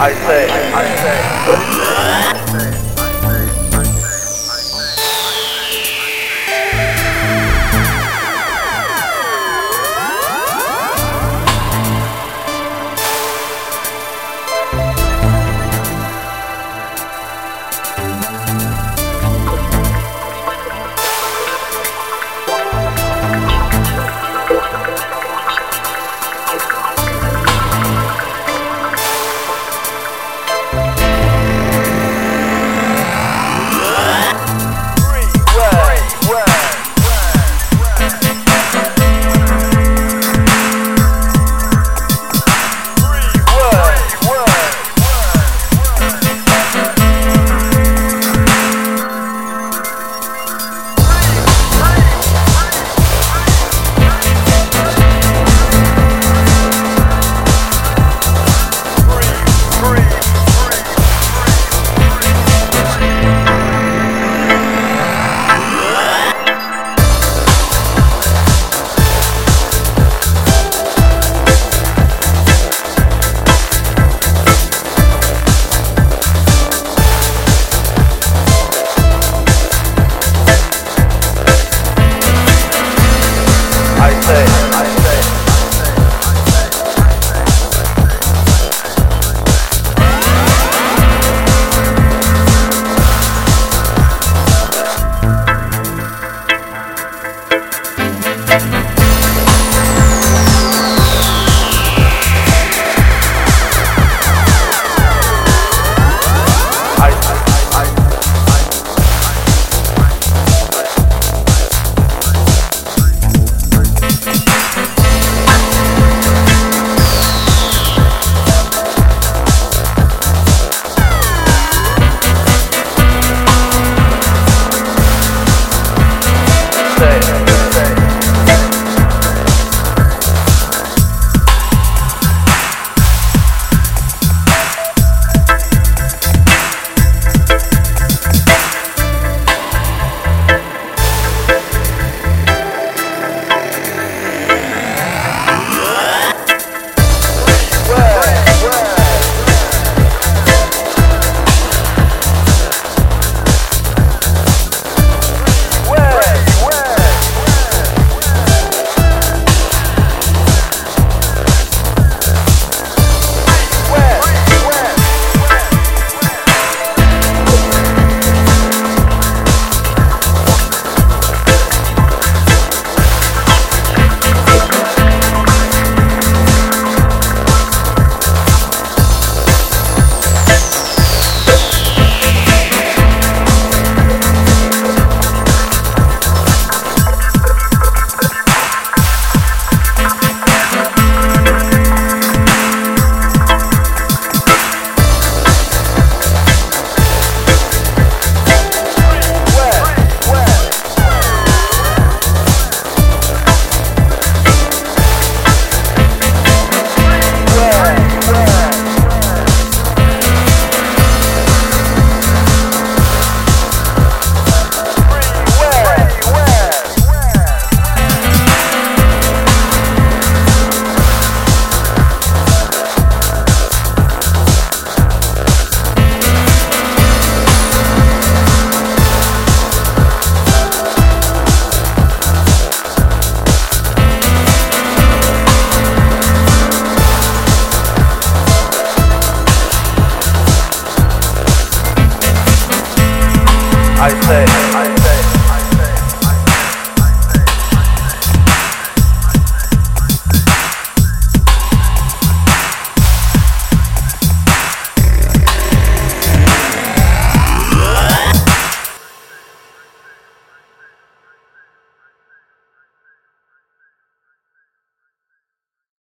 I say, I say. say.